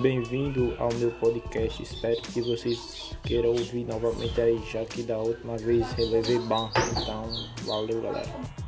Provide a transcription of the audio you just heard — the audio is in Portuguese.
Bem-vindo ao meu podcast. Espero que vocês queiram ouvir novamente aí, já que da última vez relevei ban. Então, valeu, galera.